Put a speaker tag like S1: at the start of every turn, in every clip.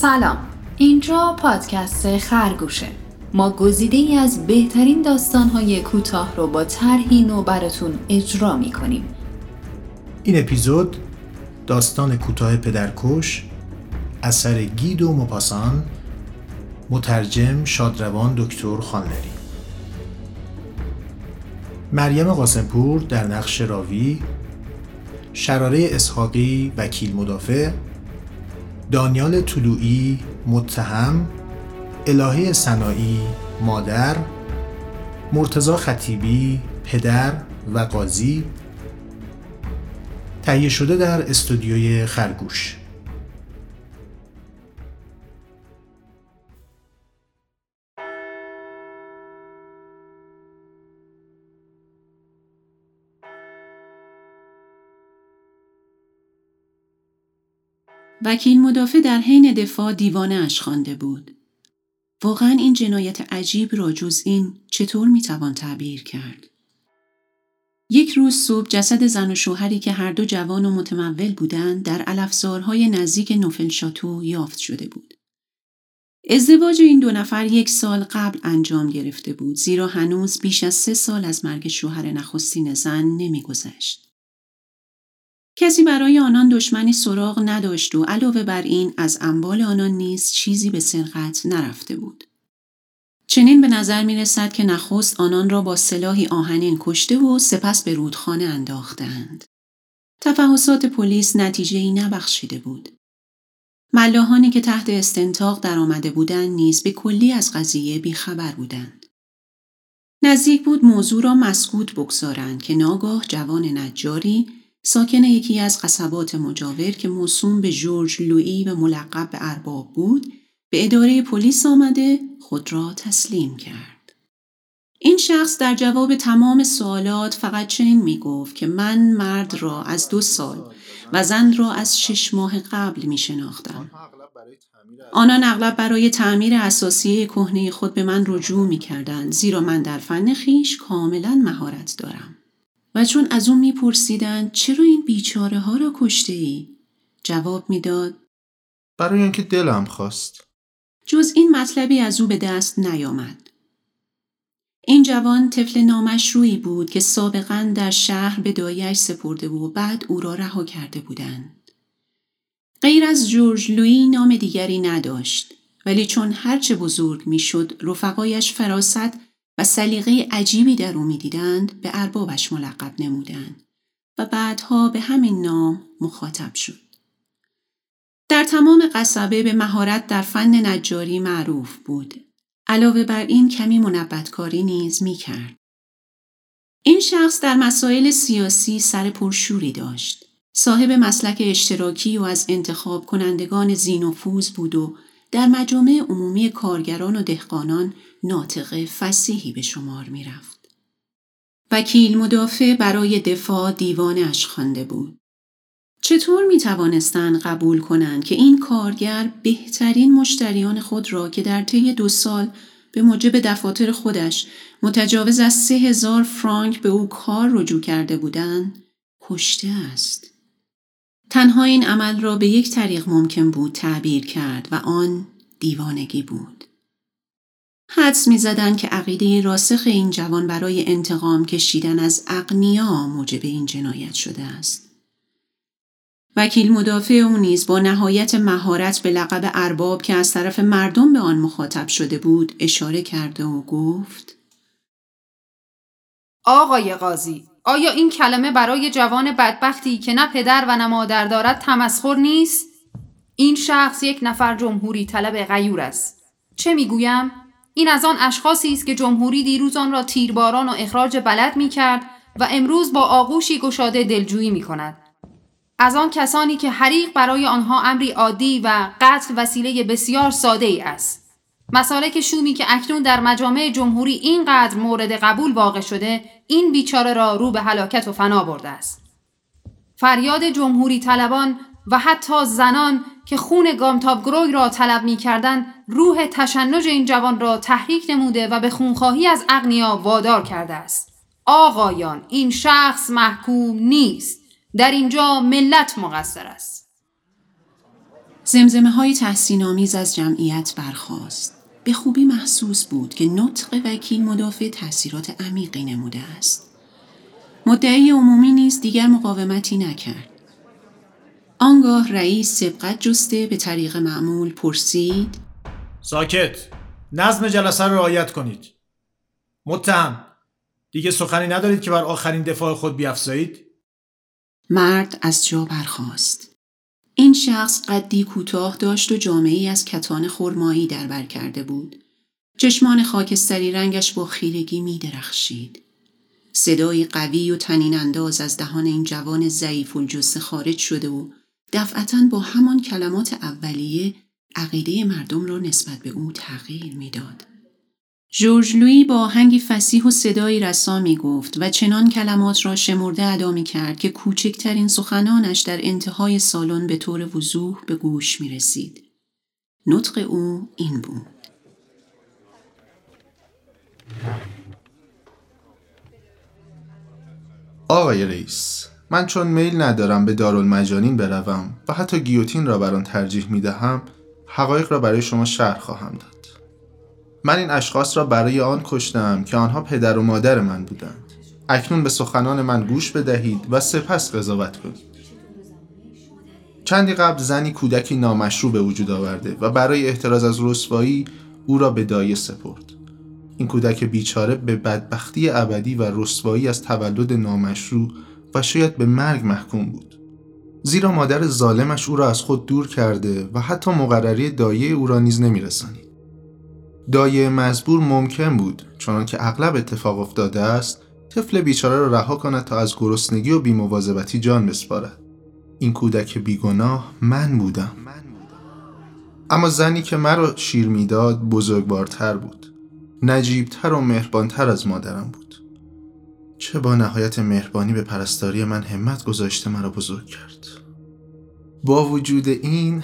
S1: سلام. اینجا پادکست خرگوشه. ما گزیده ای از بهترین داستانهای کوتاه رو با طرحی نو براتون اجرا می کنیم
S2: این اپیزود داستان کوتاه پدرکش اثر گید و مپاسان مترجم شادروان دکتر خانلری. مریم قاسمپور در نقش راوی شراره اسحاقی وکیل مدافع دانیال طلوعی متهم الهه سنایی مادر مرتزا خطیبی پدر و قاضی. تهیه شده در استودیوی خرگوش.
S3: وکیل مدافع در حین دفاع دیوانه اش خوانده بود. واقعا این جنایت عجیب را جز این چطور می‌توان تعبیر کرد؟ یک روز صبح جسد زن و شوهری که هر دو جوان و متمول بودند در علفزارهای نزدیک نوفل شاتو یافت شده بود. ازدواج این دو نفر یک سال قبل انجام گرفته بود زیرا هنوز بیش از سه سال از مرگ شوهر نخستین زن نمیگذشت. کسی برای آنان دشمنی سراغ نداشت و علاوه بر این از اموال آنان نیز چیزی به سرقت نرفته بود. چنین به نظر می رسد که نخست آنان را با سلاحی آهنین کشته و سپس به رودخانه انداختند. تفحصات پلیس نتیجه ای نبخشیده بود. ملاحانی که تحت استنتاق در آمده بودند نیز به کلی از قضیه بیخبر بودند. نزدیک بود موضوع را مسکوت بگذارند که ناگاه جوان نجاری ساکن یکی از قصبات مجاور که موسوم به جورج لویی و ملقب به ارباب بود به اداره پلیس آمده خود را تسلیم کرد. این شخص در جواب تمام سوالات فقط چنین می گفت که من مرد را از دو سال و زن را از شش ماه قبل می شناختم. آنان اغلب برای تعمیر اساسی کهنه خود به من رجوع می کردن زیرا من در فن خیش کاملا مهارت دارم. و چون از اون میپرسیدند چرا این بیچاره ها را کشته ای؟ جواب می‌داد
S2: برای اینکه دلم خواست.
S3: جز این مطلبی از او به دست نیامد. این جوان طفل نامشروعی بود که سابقا در شهر به دایش سپرده و بعد او را رها کرده بودند. غیر از جورج لویی نام دیگری نداشت ولی چون هرچه بزرگ می‌شد رفقایش فراست و سلیقه عجیبی در او می‌دیدند به اربابش ملقب نمودند و بعدها به همین نام مخاطب شد. در تمام قصبه به مهارت در فن نجاری معروف بود. علاوه بر این کمی منبتکاری نیز می کرد. این شخص در مسائل سیاسی سر پرشوری داشت. صاحب مسلک اشتراکی و از انتخاب کنندگان زینوفوز بود و در مجامع عمومی کارگران و دهقانان ناطق فسیحی به شمار می رفت. وکیل مدافع برای دفاع دیوانش خوانده بود. چطور می توانستند قبول کنند که این کارگر بهترین مشتریان خود را که در طی دو سال به موجب دفاتر خودش متجاوز از سه هزار فرانک به او کار رجوع کرده بودند کشته است. تنها این عمل را به یک طریق ممکن بود تعبیر کرد و آن دیوانگی بود. حدس می زدن که عقیده راسخ این جوان برای انتقام کشیدن از اقنیا موجب این جنایت شده است. وکیل مدافع او نیز با نهایت مهارت به لقب ارباب که از طرف مردم به آن مخاطب شده بود اشاره کرده و گفت
S4: آقای قاضی آیا این کلمه برای جوان بدبختی که نه پدر و نه مادر دارد تمسخر نیست؟ این شخص یک نفر جمهوری طلب غیور است. چه می‌گویم؟ این از آن اشخاصی است که جمهوری دیروز آن را تیرباران و اخراج بلد می کرد و امروز با آغوشی گشاده دلجویی می کند. از آن کسانی که حریق برای آنها امری عادی و قتل وسیله بسیار ساده ای است. مسالک شومی که اکنون در مجامع جمهوری اینقدر مورد قبول واقع شده این بیچاره را رو به هلاکت و فنا برده است. فریاد جمهوری طلبان و حتی زنان که خون گامتابگروی را طلب می کردن روح تشنج این جوان را تحریک نموده و به خونخواهی از اغنیا وادار کرده است. آقایان این شخص محکوم نیست. در اینجا ملت مقصر است.
S3: زمزمه های تحسین آمیز از جمعیت برخاست. به خوبی محسوس بود که نطق وکیل مدافع تاثیرات عمیقی نموده است. مدعی عمومی نیز دیگر مقاومتی نکرد. آنگاه رئیس سبقت جسته به طریق معمول پرسید
S2: ساکت نظم جلسه را رعایت کنید. متهم دیگه سخنی ندارید که بر آخرین دفاع خود بیافزایید؟
S3: مرد از جا برخاست. این شخص قدی کوتاه داشت و جامعی از کتان خرمایی در بر کرده بود. چشمان خاکستری رنگش با خیرگی می درخشید. صدایی قوی و تنین انداز از دهان این جوان ضعیف الجثه خارج شده و دفعتا با همان کلمات اولیه عقیده مردم را نسبت به او تغییر می‌داد. جورج لویی با آهنگی فسیح و صدایی رسا می گفت و چنان کلمات را شمرده ادا می کرد که کوچکترین سخنانش در انتهای سالن به طور وضوح به گوش می رسید. نطق او این بود.
S2: آقای رئیس من چون میل ندارم به دارالمجانین بروم و حتی گیوتین را بر آن ترجیح می دهم حقایق را برای شما شرح خواهم داد. من این اشخاص را برای آن کشتم که آنها پدر و مادر من بودند. اکنون به سخنان من گوش بدهید و سپس قضاوت کنید. چندی قبل زنی کودکی نامشروع به وجود آورده و برای احتراز از رسوایی او را به دایه سپرد. این کودک بیچاره به بدبختی ابدی و رسوایی از تولد نامشروع و شاید به مرگ محکوم بود. زیرا مادر ظالمش او را از خود دور کرده و حتی مقرری دایه او را نیز نمیرسانید دایه مزبور ممکن بود چنانکه اغلب اتفاق افتاده است طفل بیچاره را رها کند تا از گرسنگی و بیمواظبتی جان بسپارد. این کودک بیگناه من بودم. اما زنی که مرا شیر می‌داد بزرگوارتر بود. نجیبتر و مهربانتر از مادرم بود. چه با نهایت مهربانی به پرستاری من همت گذاشته مرا بزرگ کرد. با وجود این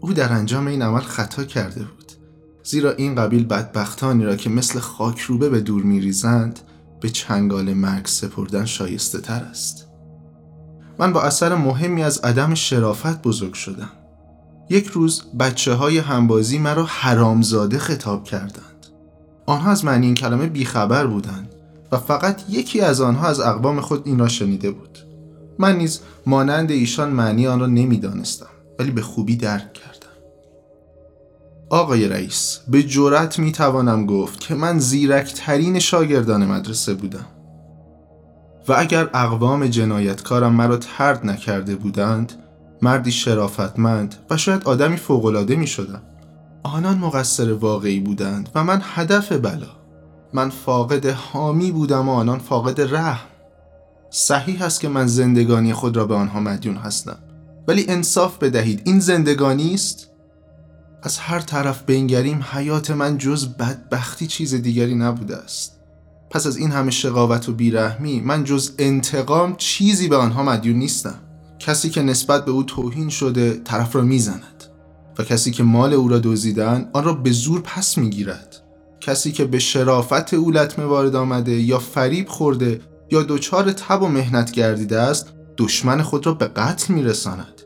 S2: او در انجام این عمل خطا کرده بود. زیرا این قبیل بدبختانی را که مثل خاکروبه به دور میریزند به چنگال مرگ سپردن شایسته تر است. من با اثر مهمی از عدم شرافت بزرگ شدم. یک روز بچه های همبازی مرا حرامزاده خطاب کردند. آنها از معنی این کلمه بیخبر بودند. و فقط یکی از آنها از اقوام خود این را شنیده بود. من نیز مانند ایشان معنی آن را نمی‌دانستم ولی به خوبی درک کردم. آقای رئیس به جرأت می توانم گفت که من زیرکترین شاگردان مدرسه بودم. و اگر اقوام جنایتکارم مرا ترد نکرده بودند مردی شرافتمند و شاید آدمی فوقالعاده می شدم آنان مقصر واقعی بودند و من هدف بلا من فاقد حامی بودم و آنان فاقد رحم. صحیح است که من زندگانی خود را به آنها مدیون هستم. ولی انصاف بدهید. این زندگانی است؟ از هر طرف بنگریم حیات من جز بدبختی چیز دیگری نبوده است. پس از این همه شقاوت و بیرحمی من جز انتقام چیزی به آنها مدیون نیستم. کسی که نسبت به او توهین شده طرف را می‌زند. و کسی که مال او را دزدیدن آن را به زور پس می‌گیرد. کسی که به شرافت او لطمه وارد آمده یا فریب خورده یا دچار تب و مهنت گردیده است دشمن خود را به قتل میرساند.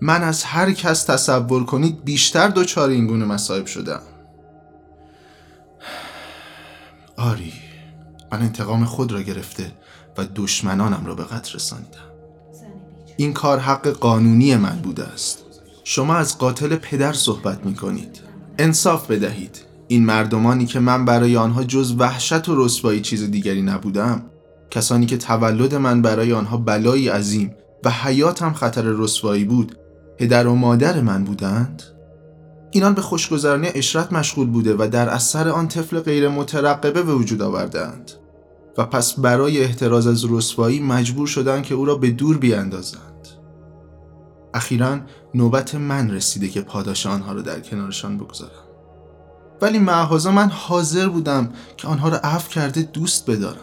S2: من از هر کس تصور کنید بیشتر دچار این گونه مصائب شدم. آری من انتقام خود را گرفته و دشمنانم را به قتل رسانیدم. این کار حق قانونی من بوده است. شما از قاتل پدر صحبت می کنید انصاف بدهید. این مردمانی که من برای آنها جز وحشت و رسوایی چیز دیگری نبودم کسانی که تولد من برای آنها بلایی عظیم و حیاتم خطر رسوایی بود پدر و مادر من بودند؟ اینان به خوشگذرانی اشرت مشغول بوده و در اثر آن طفل غیر مترقبه به وجود آوردند. و پس برای احتراز از رسوایی مجبور شدند که او را به دور بیاندازند. اخیرا نوبت من رسیده که پاداش آنها را در کنارشان بگذارم. ولی معهازا من حاضر بودم که آنها را عفو کرده دوست بدارم.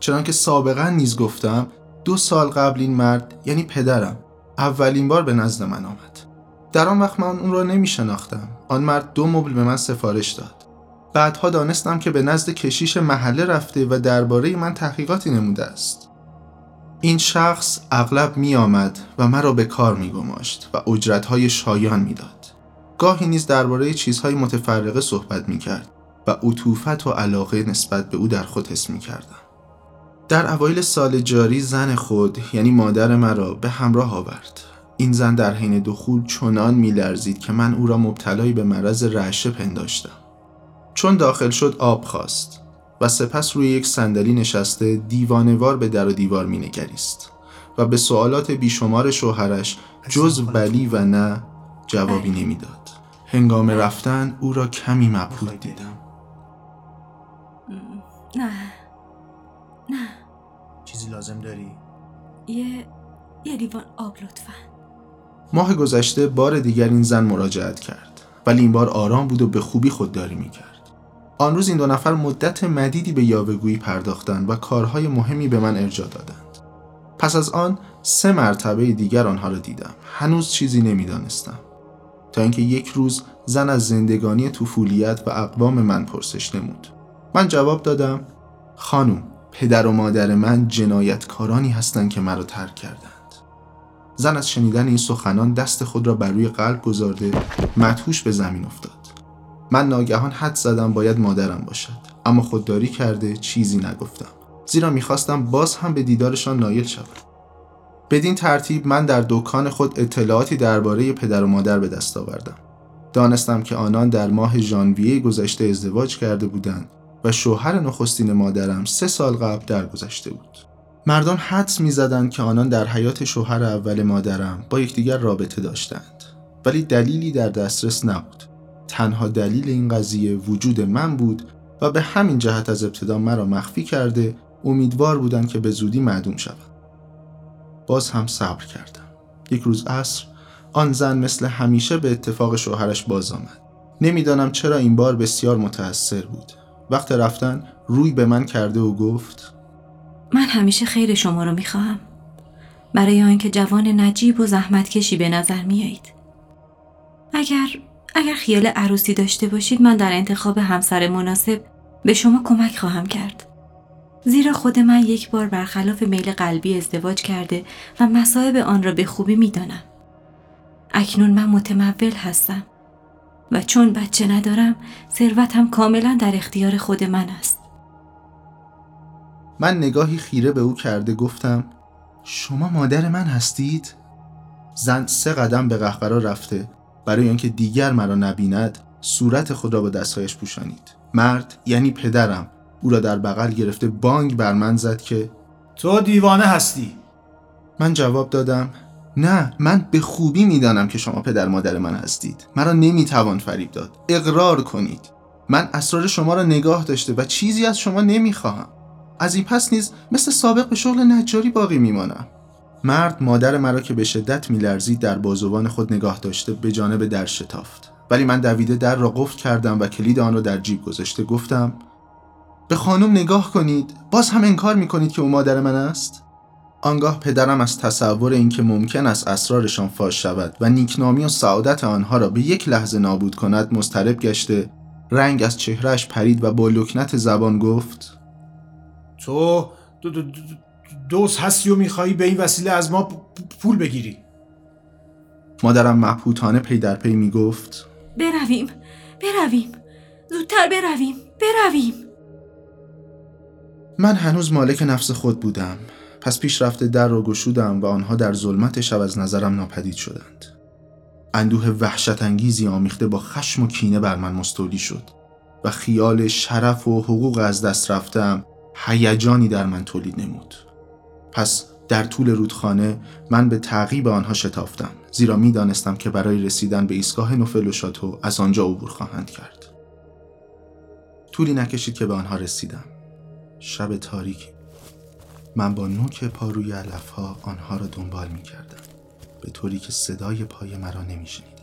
S2: چنانکه سابقا نیز گفتم دو سال قبل این مرد یعنی پدرم اولین بار به نزد من آمد. در آن وقت من اون را نمی شناختم آن مرد دو مبل به من سفارش داد. بعدها دانستم که به نزد کشیش محله رفته و درباره من تحقیقاتی نموده است. این شخص اغلب می آمد و مرا به کار می گماشت و اجرتهای شایان می داد. گاهی نیز درباره چیزهای متفرقه صحبت می کرد و عطوفت و علاقه نسبت به او در خود حس می کردم. در اوایل سال جاری زن خود یعنی مادر مرا به همراه آورد. این زن در حین دخول چنان میلرزید که من او را مبتلای به مرض رعشه پنداشتم. چون داخل شد آب خواست و سپس روی یک صندلی نشسته دیوانوار به در و دیوار مینگریست و به سوالات بیشمار شوهرش جز بلی و نه جوابی نمی‌داد. هنگام رفتن او را کمی مبهوت دیدم.
S5: نه نه
S6: چیزی لازم داری؟
S5: یه یه لیوان آب لطفا
S2: ماه گذشته بار دیگر این زن مراجعت کرد ولی این بار آرام بود و به خوبی خودداری می‌کرد. آن روز این دو نفر مدت مدیدی به یاوهگویی پرداختند و کارهای مهمی به من ارجا دادند. پس از آن سه مرتبه دیگر آنها را دیدم. هنوز چیزی نمی‌دانستم. تا اینکه یک روز زن از زندگانی طفولیت و اقوام من پرسش نمود. من جواب دادم خانم پدر و مادر من جنایتکارانی هستند که مرا ترک کردند. زن از شنیدن این سخنان دست خود را بر روی قلب گذارده مدهوش به زمین افتاد. من ناگهان حد زدم باید مادرم باشد اما خودداری کرده چیزی نگفتم زیرا می‌خواستم باز هم به دیدارشان نایل شوم بدین ترتیب من در دکان خود اطلاعاتی درباره پدر و مادر به دست آوردم. دانستم که آنان در ماه ژانویه گذشته ازدواج کرده بودند و شوهر نخستین مادرم سه سال قبل درگذشته بود. مردان حدس می‌زدند که آنان در حیات شوهر اول مادرم با یکدیگر رابطه داشتند. ولی دلیلی در دسترس نبود. تنها دلیل این قضیه وجود من بود و به همین جهت از ابتدا مرا مخفی کرده امیدوار بودند که به زودی معدوم شوم. باز هم صبر کردم. یک روز عصر آن زن مثل همیشه به اتفاق شوهرش باز آمد. نمی‌دانم چرا این بار بسیار متأثر بود. وقت رفتن روی به من کرده و گفت
S5: من همیشه خیر شما رو می‌خواهم. برای آنکه جوان نجیب و زحمتکشی به نظر میایید اگر اگر خیال عروسی داشته باشید من در انتخاب همسر مناسب به شما کمک خواهم کرد. زیرا خود من یک بار برخلاف میل قلبی ازدواج کرده و مصائب آن را به خوبی می‌دانم. اکنون من متمول هستم و چون بچه ندارم ثروتم کاملا در اختیار خود من است.
S2: من نگاهی خیره به او کرده گفتم شما مادر من هستید؟ زن سه قدم به قهقرا رفته برای اینکه دیگر مرا نبیند صورت خود را با دستهایش پوشانید مرد یعنی پدرم او را در بغل گرفته بانگ بر من زد که
S6: تو دیوانه هستی.
S2: من جواب دادم نه من به خوبی می‌دانم که شما پدر مادر من هستید. مرا نمی‌توان فریب داد. اقرار کنید. من اسرار شما را نگاه داشته و چیزی از شما نمی‌خواهم. از این پس نیز مثل سابق به شغل نجاری باقی میمانم. مرد مادر مرا که به شدت میلرزید در بازوان خود نگاه داشته به جانب در شتافت. ولی من دویده در را قفل کردم و کلید آن را در جیب گذاشته گفتم به خانم نگاه کنید. باز هم انکار می‌کنید که او مادر من است؟ آنگاه پدرم از تصور اینکه ممکن است اسرارشان فاش شود و نیکنامی و سعادت آنها را به یک لحظه نابود کند مضطرب گشته رنگ از چهرهش پرید و با لکنت زبان گفت
S6: تو دو دو دو دوست هستی و میخوایی به این وسیله از ما پول بگیری؟
S2: مادرم محبوطانه پی در پی می‌گفت
S5: برویم برویم. زودتر برویم برویم.
S2: من هنوز مالک نفس خود بودم. پس پیش رفته در را گشودم و آنها در ظلمت شب از نظرم ناپدید شدند. اندوه وحشت انگیزی آمیخته با خشم و کینه بر من مستولی شد و خیال شرف و حقوق از دست رفتم هیجانی در من تولید نمود. پس در طول رودخانه من به تعقیب آنها شتافتم زیرا می دانستم که برای رسیدن به ایستگاه نوفل و شاتو از آنجا عبور خواهند کرد. طولی نکشید که به آنها رسیدم. شب تاریکی من با نوک پا روی علفها آنها را دنبال می کردم به طوری که صدای پای مرا نمی شنیدند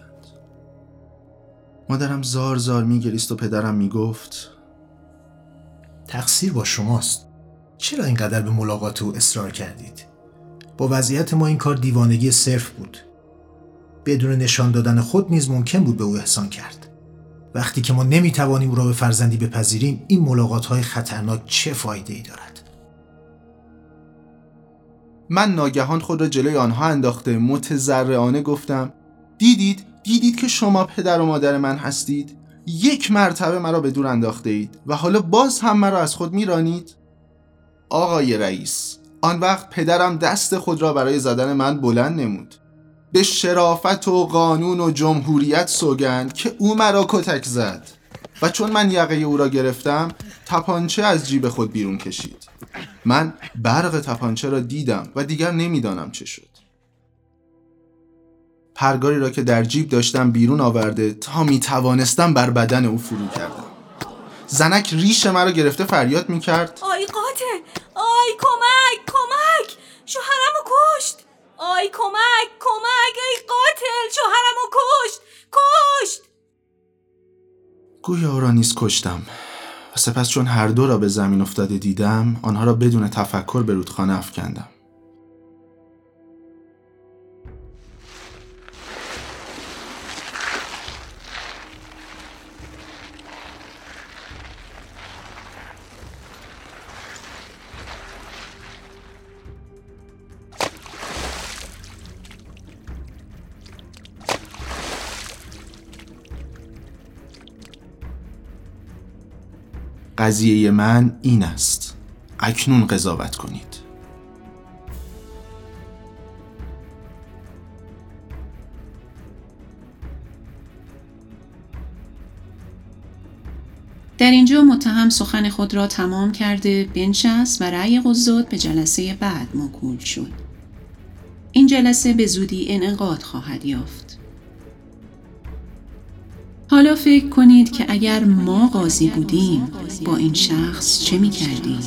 S2: مادرم زار زار می گریست و پدرم می گفت
S6: تقصیر با شماست چرا اینقدر به ملاقات او اصرار کردید؟ با وضعیت ما این کار دیوانگی صرف بود. بدون نشان دادن خود نیز ممکن بود به او احسان کرد. وقتی که ما نمی‌توانیم او را به فرزندی بپذیریم این ملاقات های خطرناک چه فایده ای دارد؟
S2: من ناگهان خود را جلوی آنها انداخته متضرعانه گفتم دیدید دیدید که شما پدر و مادر من هستید؟ یک مرتبه مرا به دور انداخته اید و حالا باز هم مرا از خود میرانید؟ آقای رئیس آن وقت پدرم دست خود را برای زدن من بلند نمود. به شرافت و قانون و جمهوریت سوگند که او مرا کتک زد. و چون من یقه او را گرفتم تپانچه از جیب خود بیرون کشید. من برق تپانچه را دیدم و دیگر نمی‌دانم چه شد. پرگاری را که در جیب داشتم بیرون آورده تا می توانستم بر بدن او فرو کردم. زنک ریش مرا گرفته فریاد می کرد
S5: آی قاتل! آی کمک! کمک! شوهرمو کشت! آی کمک کمک ای قاتل شوهرمو کشت کشت!
S2: گویا او را نیز کشتم. و سپس چون هر دو را به زمین افتاده دیدم آنها را بدون تفکر به رودخانه افکندم. قضیه من این است اکنون قضاوت کنید
S3: در اینجا متهم سخن خود را تمام کرده بنشست و رأی قضات به جلسه بعد موکول شد. این جلسه به زودی انعقاد خواهد یافت. حالا فکر کنید که اگر ما قاضی بودیم با این شخص چه می کردیم؟